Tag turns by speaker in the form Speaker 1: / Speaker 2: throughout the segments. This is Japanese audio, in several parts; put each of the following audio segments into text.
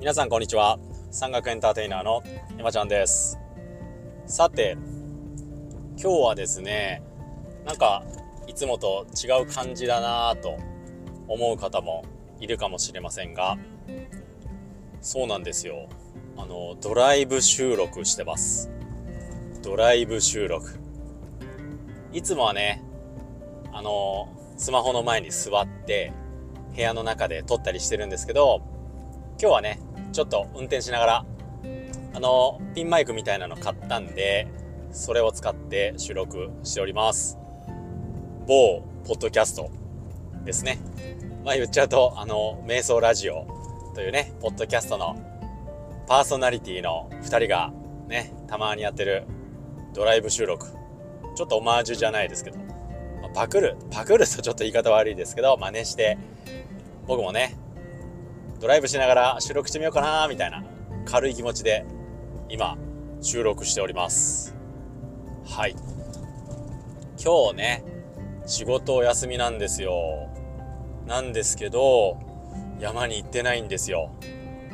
Speaker 1: 皆さんこんにちは。山岳エンターテイナーの山ちゃんです。さて今日はですねなんかいつもと違う感じだなぁと思う方もいるかもしれませんがそうなんですよ。あのドライブ収録してます。ドライブ収録。いつもはねあのスマホの前に座って部屋の中で撮ったりしてるんですけど今日はねちょっと運転しながらあのピンマイクみたいなの買ったんでそれを使って収録しております。某ポッドキャストですね。まあ言っちゃうとあの瞑想ラジオというねポッドキャストのパーソナリティの2人がねたまにやってるドライブ収録。ちょっとオマージュじゃないですけど、まあ、パクるパクるとちょっと言い方悪いですけど真似して僕もねドライブしながら収録してみようかなみたいな軽い気持ちで今収録しております。はい。今日ね仕事お休みなんですよ。なんですけど山に行ってないんですよ。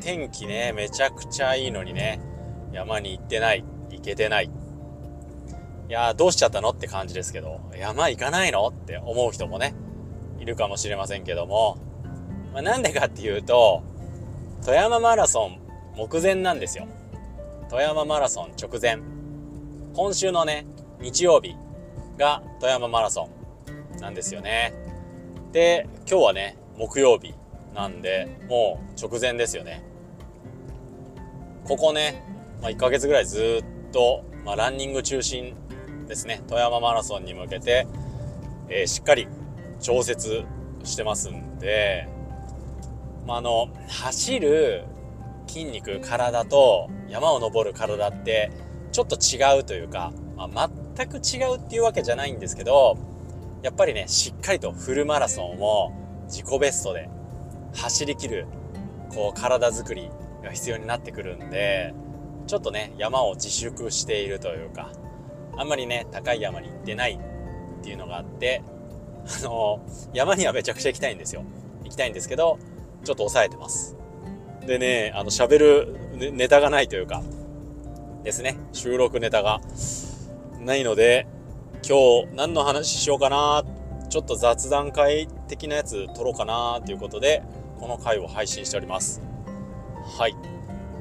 Speaker 1: 天気ねめちゃくちゃいいのにね山に行ってない行けてない。いやどうしちゃったの？って感じですけど山行かないの？って思う人もねいるかもしれませんけどもまあ、なんでかっていうと、富山マラソン目前なんですよ。富山マラソン直前。今週のね、日曜日が富山マラソンなんですよね。で、今日はね、木曜日なんで、もう直前ですよね。ここね、まあ、1ヶ月ぐらいずっと、まあ、ランニング中心ですね。富山マラソンに向けて、えー、しっかり調節してますんで、まあ、あの走る筋肉体と山を登る体ってちょっと違うというか、まあ、全く違うっていうわけじゃないんですけどやっぱりねしっかりとフルマラソンを自己ベストで走りきるこう体づくりが必要になってくるんでちょっとね山を自粛しているというかあんまりね高い山に行ってないっていうのがあってあの山にはめちゃくちゃ行きたいんですよ。行きたいんですけどちょっと抑えてます。でね、あの、喋るネタがないというか、ですね、収録ネタがないので、今日何の話しようかな、ちょっと雑談会的なやつ撮ろうかなということで、この回を配信しております。はい。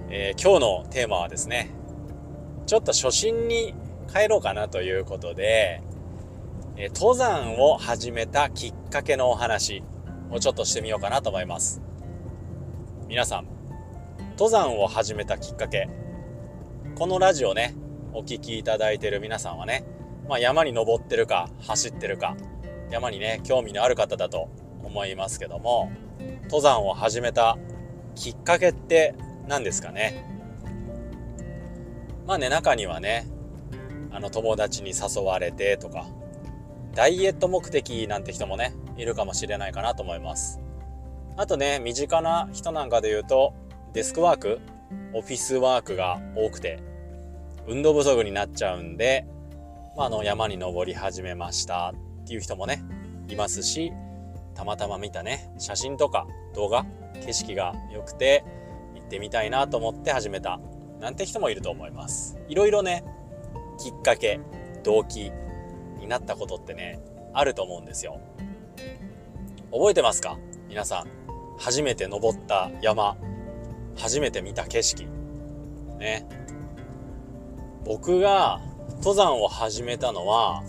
Speaker 1: えー、今日のテーマはですね、ちょっと初心に帰ろうかなということで、え、登山を始めたきっかけのお話をちょっとしてみようかなと思います。皆さん登山を始めたきっかけ。このラジオねお聴きいただいてる皆さんはね、まあ、山に登ってるか走ってるか山にね興味のある方だと思いますけども登山を始めたきっかけって何ですかね？まあね中にはねあの友達に誘われてとかダイエット目的なんて人もねいるかもしれないかなと思います。あとね、身近な人なんかで言うと、デスクワーク、オフィスワークが多くて、運動不足になっちゃうんで、まあ、あの山に登り始めましたっていう人もね、いますし、たまたま見たね、写真とか動画、景色が良くて、行ってみたいなと思って始めた、なんて人もいると思います。いろいろね、きっかけ、動機になったことってね、あると思うんですよ。覚えてますか？皆さん。初めて登った山初めて見た景色。ね。僕が登山を始めたのは、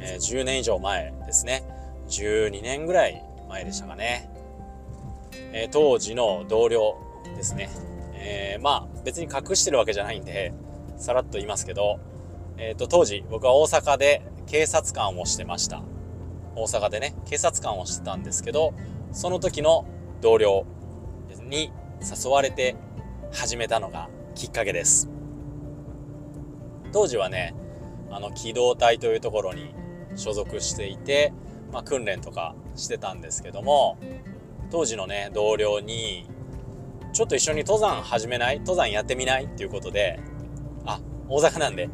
Speaker 1: えー、10年以上前ですね。12年ぐらい前でしたかね、えー、当時の同僚ですね、えー、まあ別に隠してるわけじゃないんでさらっと言いますけど、えーと、と当時僕は大阪で警察官をしてました。大阪でね警察官をしてたんですけどその時の同僚に誘われて始めたのがきっかけです。当時はねあの機動隊というところに所属していて、まあ、訓練とかしてたんですけども当時のね同僚にちょっと一緒に登山始めない？登山やってみない？っていうことであ大阪なんで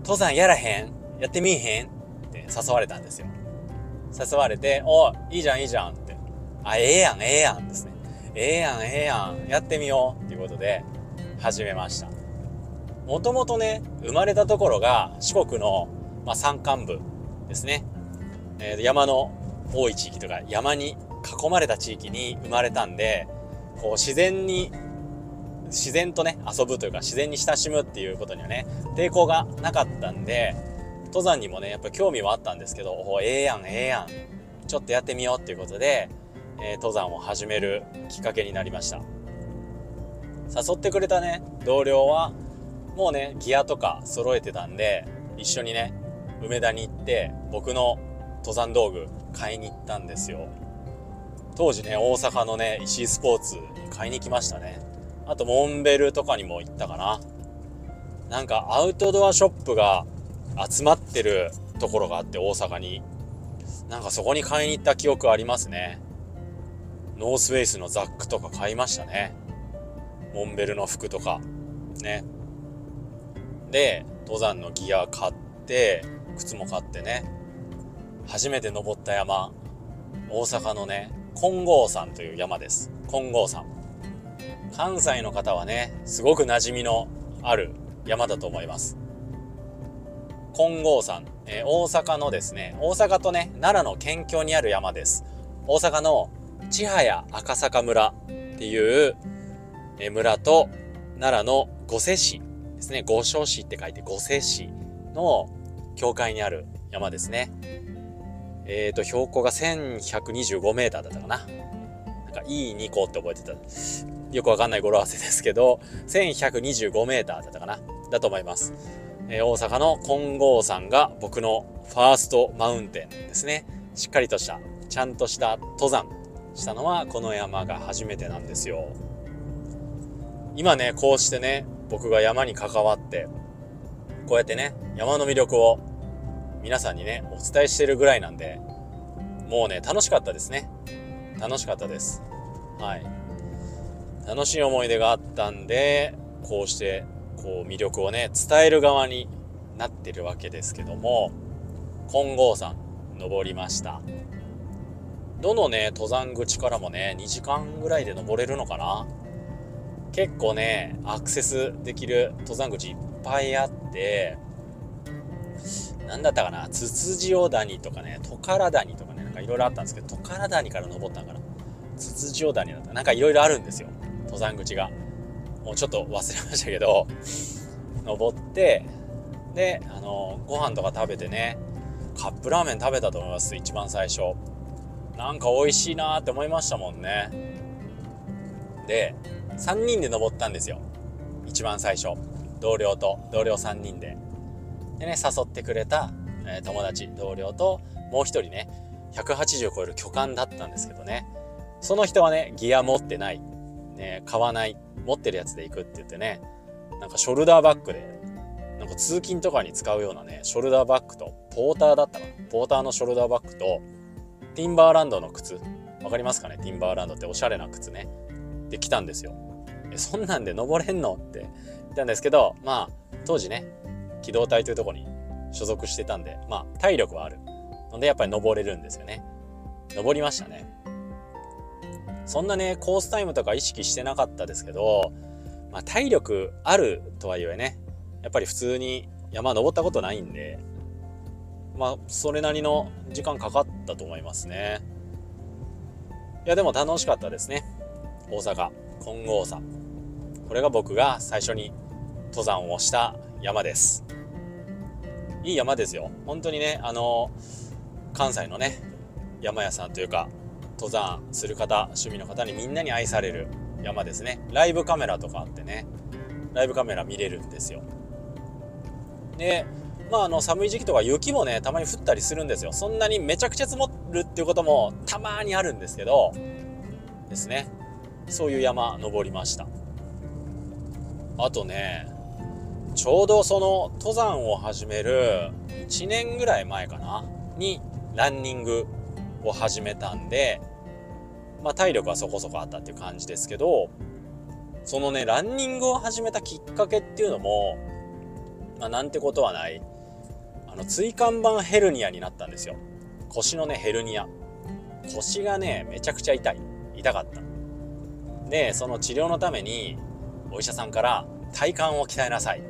Speaker 1: 登山やらへん？やってみいへん？って誘われたんですよ。誘われて「おいいじゃんいいじゃん」あ、ええやん、ええやんですね。ええやん、ええやん、やってみよう。っていうことで始めました。もともとね生まれたところが四国の、まあ、山間部ですね、えー、山の多い地域とか山に囲まれた地域に生まれたんでこう自然に自然とね遊ぶというか自然に親しむっていうことにはね抵抗がなかったんで登山にもねやっぱ興味はあったんですけどおええやんええやんちょっとやってみようっていうことで、えー、登山を始めるきっかけになりました。誘ってくれたね同僚はもうねギアとか揃えてたんで一緒にね梅田に行って僕の登山道具買いに行ったんですよ。当時ね大阪のね石井スポーツに買いに来ましたね。あとモンベルとかにも行ったかな。なんかアウトドアショップが集まってるところがあって大阪に。なんかそこに買いに行った記憶ありますね。ノースウェイスのザックとか買いましたね。モンベルの服とか。ね。で登山のギア買って靴も買ってね。初めて登った山。大阪のね金剛山という山です。金剛山。関西の方はねすごく馴染みのある山だと思います。金剛山、えー、大阪のですね大阪とね奈良の県境にある山です。大阪の千早赤坂村っていう、村と奈良の御所市ですね。御所市って書いて御所市の境界にある山ですね。えっ、ー、と標高が1125メーターだったかな。なんかいい2個って覚えてた。よくわかんない語呂合わせですけど1125メーターだったかな。だと思います。えー、大阪の金剛山が僕のファーストマウンテンですね。しっかりとした、ちゃんとした登山したのはこの山が初めてなんですよ。今ね、こうしてね、僕が山に関わって、こうやってね、山の魅力を皆さんにね、お伝えしてるぐらいなんで、もうね、楽しかったですね。楽しかったです。はい。楽しい思い出があったんで、こうしてこう魅力をね伝える側になってるわけですけども金剛山登りましたどのね登山口からもね2時間ぐらいで登れるのかな？結構ねアクセスできる登山口いっぱいあって何だったかな？ツツジオ谷とかねトカラ谷とかねなんかいろいろあったんですけどトカラ谷から登ったんかな？ツツジオ谷だった。なんかいろいろあるんですよ登山口が。もうちょっと忘れましたけど登ってであのご飯とか食べてねカップラーメン食べたと思います一番最初。なんか美味しいなって思いましたもんね。で3人で登ったんですよ。一番最初。同僚と同僚3人で。でね誘ってくれた、えー、友達同僚ともう一人ね180を超える巨漢だったんですけどね。その人はねギア持ってない、ね、買わない。持ってるやつで行くって言ってね、なんかショルダーバッグで、なんか通勤とかに使うようなね、ショルダーバッグと、ポーターだったかな。ポーターのショルダーバッグと、ティンバーランドの靴。わかりますかね？ティンバーランドっておしゃれな靴ね。で来たんですよ。え、そんなんで登れんの？って言ったんですけど、まあ、当時ね、機動隊というとこに所属してたんで、まあ、体力はある。ので、やっぱり登れるんですよね。登りましたね。そんなね、コースタイムとか意識してなかったですけど、まあ、体力あるとはいえね、やっぱり普通に山登ったことないんで、まあ、それなりの時間かかったと思いますね。いや、でも楽しかったですね。大阪、金剛山。これが僕が最初に登山をした山です。いい山ですよ。本当にね、あの、関西のね、山屋さんというか、登山する方趣味の方にみんなに愛される山ですねライブカメラとかあってねライブカメラ見れるんですよでまああの寒い時期とか雪もねたまに降ったりするんですよ。そんなにめちゃくちゃ積もるっていうこともたまにあるんですけどですね。そういう山登りました。あとねちょうどその登山を始める1年ぐらい前かな？にランニングを始めたんでまあ、体力はそこそこあったっていう感じですけどそのねランニングを始めたきっかけっていうのも、まあ、なんてことはない。あの椎間板ヘルニアになったんですよ。腰のねヘルニア。腰がねめちゃくちゃ痛い。痛かった。でその治療のためにお医者さんから体幹を鍛えなさい。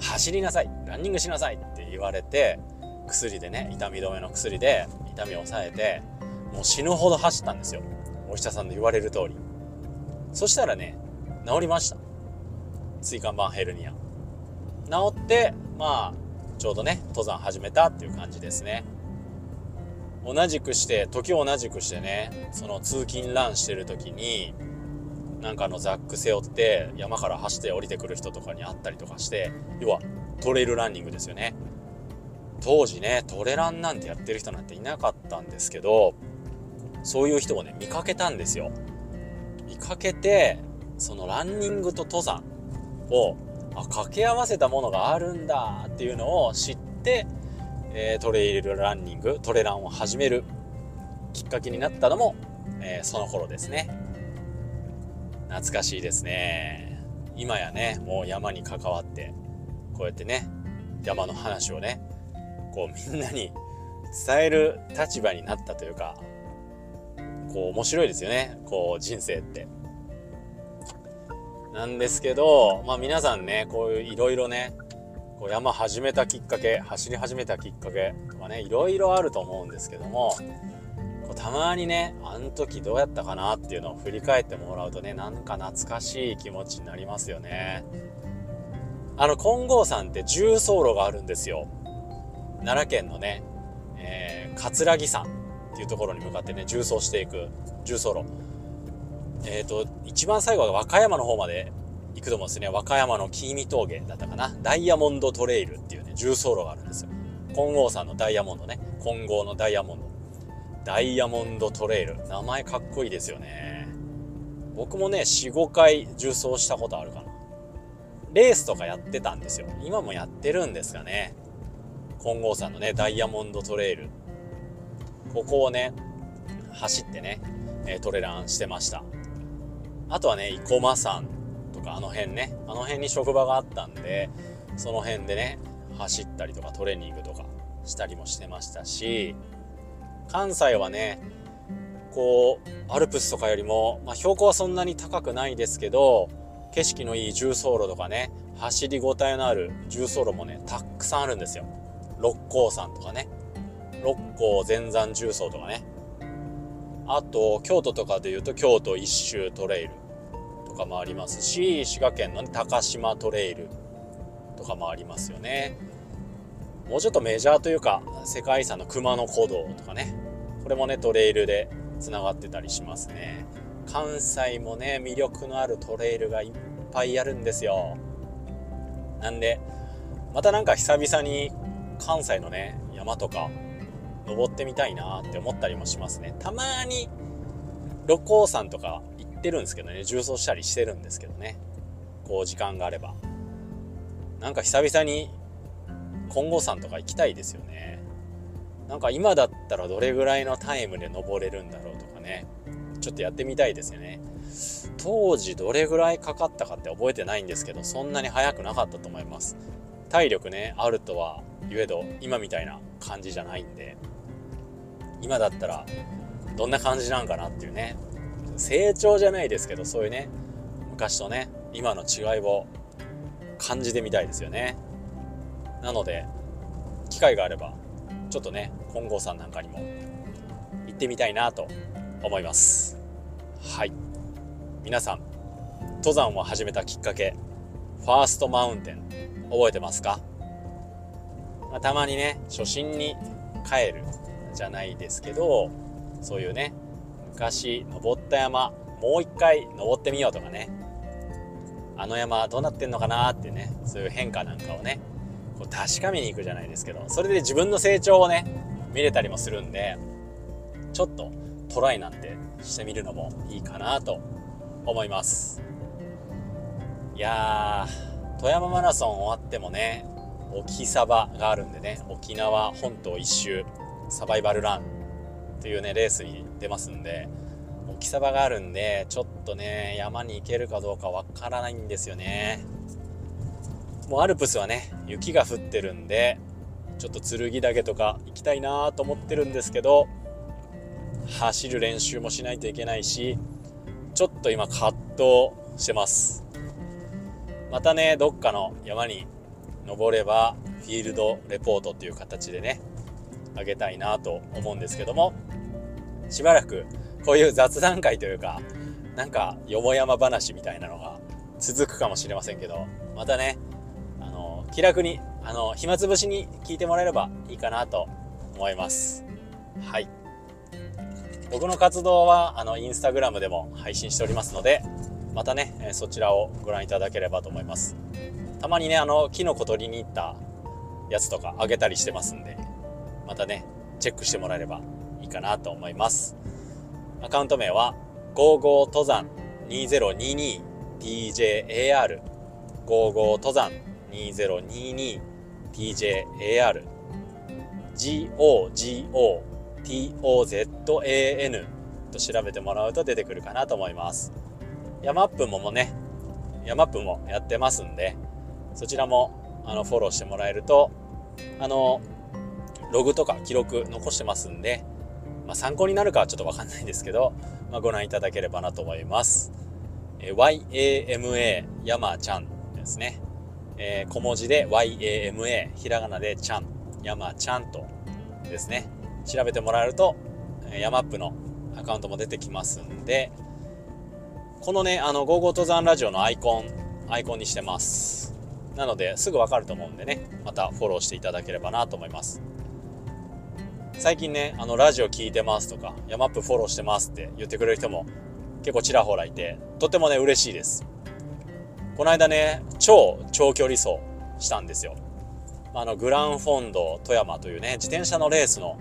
Speaker 1: 走りなさい。ランニングしなさい。って言われて薬でね痛み止めの薬で痛みを抑えてもう死ぬほど走ったんですよ。お医者さんの言われる通り。そしたらね治りました。椎間板ヘルニア。治ってまあちょうどね登山始めたっていう感じですね。同じくして時を同じくしてねその通勤ランしてる時になんかあのザック背負って山から走って降りてくる人とかに会ったりとかして要はトレイルランニングですよね。当時ねトレランなんてやってる人なんていなかったんですけどそういう人をね見かけたんですよ。見かけてそのランニングと登山をあ掛け合わせたものがあるんだっていうのを知って、えー、トレイルランニングトレランを始めるきっかけになったのも、えー、その頃ですね。懐かしいですね。今やねもう山に関わってこうやってね山の話をねこうみんなに伝える立場になったというかこう面白いですよね。こう人生って。なんですけどまあ皆さんねこういういろいろねこう山始めたきっかけ走り始めたきっかけとかねいろいろあると思うんですけどもこうたまにねあの時どうやったかなっていうのを振り返ってもらうとねなんか懐かしい気持ちになりますよねあの金剛山って重走路があるんですよ奈良県のね、えー、葛城山っていうところに向かってね、重走していく重走路。えっ、ー、と、一番最後は和歌山の方まで行くと思うんですね。和歌山の紀伊峠だったかな。ダイヤモンドトレイルっていうね、重走路があるんですよ。金剛山のダイヤモンドね。金剛のダイヤモンド。ダイヤモンドトレイル。名前かっこいいですよね。僕もね、4、5回重走したことあるかな。レースとかやってたんですよ。今もやってるんですかね。金剛山のね、ダイヤモンドトレイル。ここをね、走ってね、トレランしてました。あとはね、生駒山とかあの辺ね、あの辺に職場があったんで、その辺でね、走ったりとかトレーニングとかしたりもしてましたし、関西はね、こう、アルプスとかよりも、まあ、標高はそんなに高くないですけど、景色のいい重走路とかね、走りごたえのある重走路もね、たくさんあるんですよ。六甲山とかね。六甲全山重曹とかね。あと京都とかでいうと京都一周トレイルとかもありますし滋賀県の、高島トレイルとかもありますよね。もうちょっとメジャーというか世界遺産の熊野古道とかね。これもねトレイルでつながってたりしますね。関西もね魅力のあるトレイルがいっぱいあるんですよ。なんでまたなんか久々に関西のね山とか登ってみたいなって思ったりもしますね。たまに六甲山とか行ってるんですけどね。重走したりしてるんですけどね。こう時間があれば。なんか久々に金剛山とか行きたいですよね。なんか今だったらどれぐらいのタイムで登れるんだろうとかね。ちょっとやってみたいですよね。当時どれぐらいかかったかって覚えてないんですけどそんなに速くなかったと思います。体力ねあるとはいえど今みたいな感じじゃないんで。今だったらどんな感じなんかなっていうね。成長じゃないですけどそういうね昔とね今の違いを感じてみたいですよね。なので機会があればちょっとね金剛山なんかにも行ってみたいなと思います。はい。皆さん登山を始めたきっかけファーストマウンテン覚えてますか？まあ、たまにね初心に帰るじゃないですけどそういうね昔登った山もう一回登ってみようとかね。あの山どうなってんのかなってねそういう変化なんかをねこう確かめに行くじゃないですけどそれで自分の成長をね見れたりもするんでちょっとトライなんてしてみるのもいいかなと思います。いやー富山マラソン終わってもね沖サバがあるんでね沖縄本島一周サバイバルランというねレースに出ますんで沖サバがあるんでちょっとね山に行けるかどうかわからないんですよね。もうアルプスはね雪が降ってるんでちょっと剣岳とか行きたいなと思ってるんですけど走る練習もしないといけないしちょっと今葛藤してます。またねどっかの山に登ればフィールドレポートっていう形でねあげたいなと思うんですけどもしばらくこういう雑談会というかなんかよもやま話みたいなのが続くかもしれませんけどまたねあの気楽にあの暇つぶしに聞いてもらえればいいかなと思います。はい。僕の活動はあのインスタグラムでも配信しておりますのでまたねそちらをご覧いただければと思います。たまにねあのキノコ取りに行ったやつとかあげたりしてますんでまたねチェックしてもらえればいいかなと思います。アカウント名は55登山 2022TJAR 55登山 2022TJAR GOGOTOZAN と調べてもらうと出てくるかなと思います。ヤマップももねヤマップもやってますんでそちらもあのフォローしてもらえるとあのログとか記録残してますんで、まあ、参考になるかはちょっと分かんないんですけど、まあ、ご覧いただければなと思います。え YAMA 山ちゃんですね。えー、小文字で YAMA ひらがなでちゃん山ちゃんとですね調べてもらえるとヤマップのアカウントも出てきますんでこのねあの「ゴーゴー登山ラジオ」のアイコンアイコンにしてますなのですぐわかると思うんでねまたフォローしていただければなと思います最近ねあのラジオ聞いてますとかヤマップフォローしてますって言ってくれる人も結構ちらほらいてとてもね嬉しいです。この間ね超長距離走したんですよ。あのグランフォンド富山というね自転車のレースの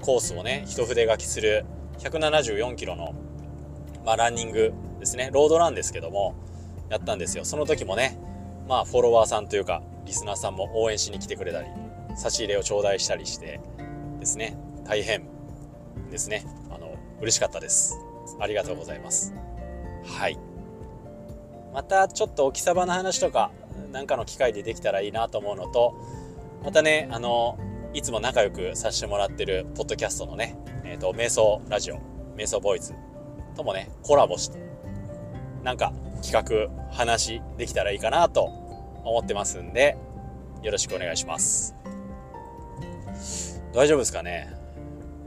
Speaker 1: コースをね一筆書きする174キロの、まあ、ランニングですね。ロードランですけどもやったんですよ。その時もねまあフォロワーさんというかリスナーさんも応援しに来てくれたり差し入れを頂戴したりしてですね。大変ですね。あの嬉しかったです。ありがとうございます。はい。またちょっとおきさばの話とか何かの機会でできたらいいなと思うのとまたねあのいつも仲良くさせてもらってるポッドキャストのね、えーと、瞑想ラジオ瞑想ボーイズともねコラボしてなんか企画話できたらいいかなと思ってますんでよろしくお願いします。大丈夫ですかね？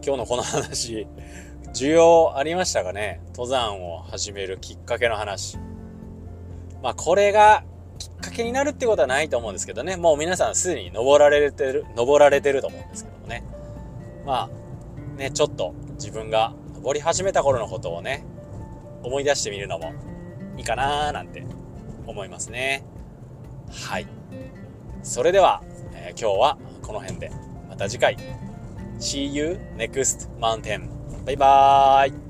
Speaker 1: 今日のこの話 需要ありましたかね？登山を始めるきっかけの話。まあこれがきっかけになるってことはないと思うんですけどね。もう皆さんすでに登られてる登られてると思うんですけどもね。まあねちょっと自分が登り始めた頃のことをね思い出してみるのもいいかなーなんて思いますね。はい。それでは、えー、今日はこの辺で。また次回 See you next mountain バイバーイ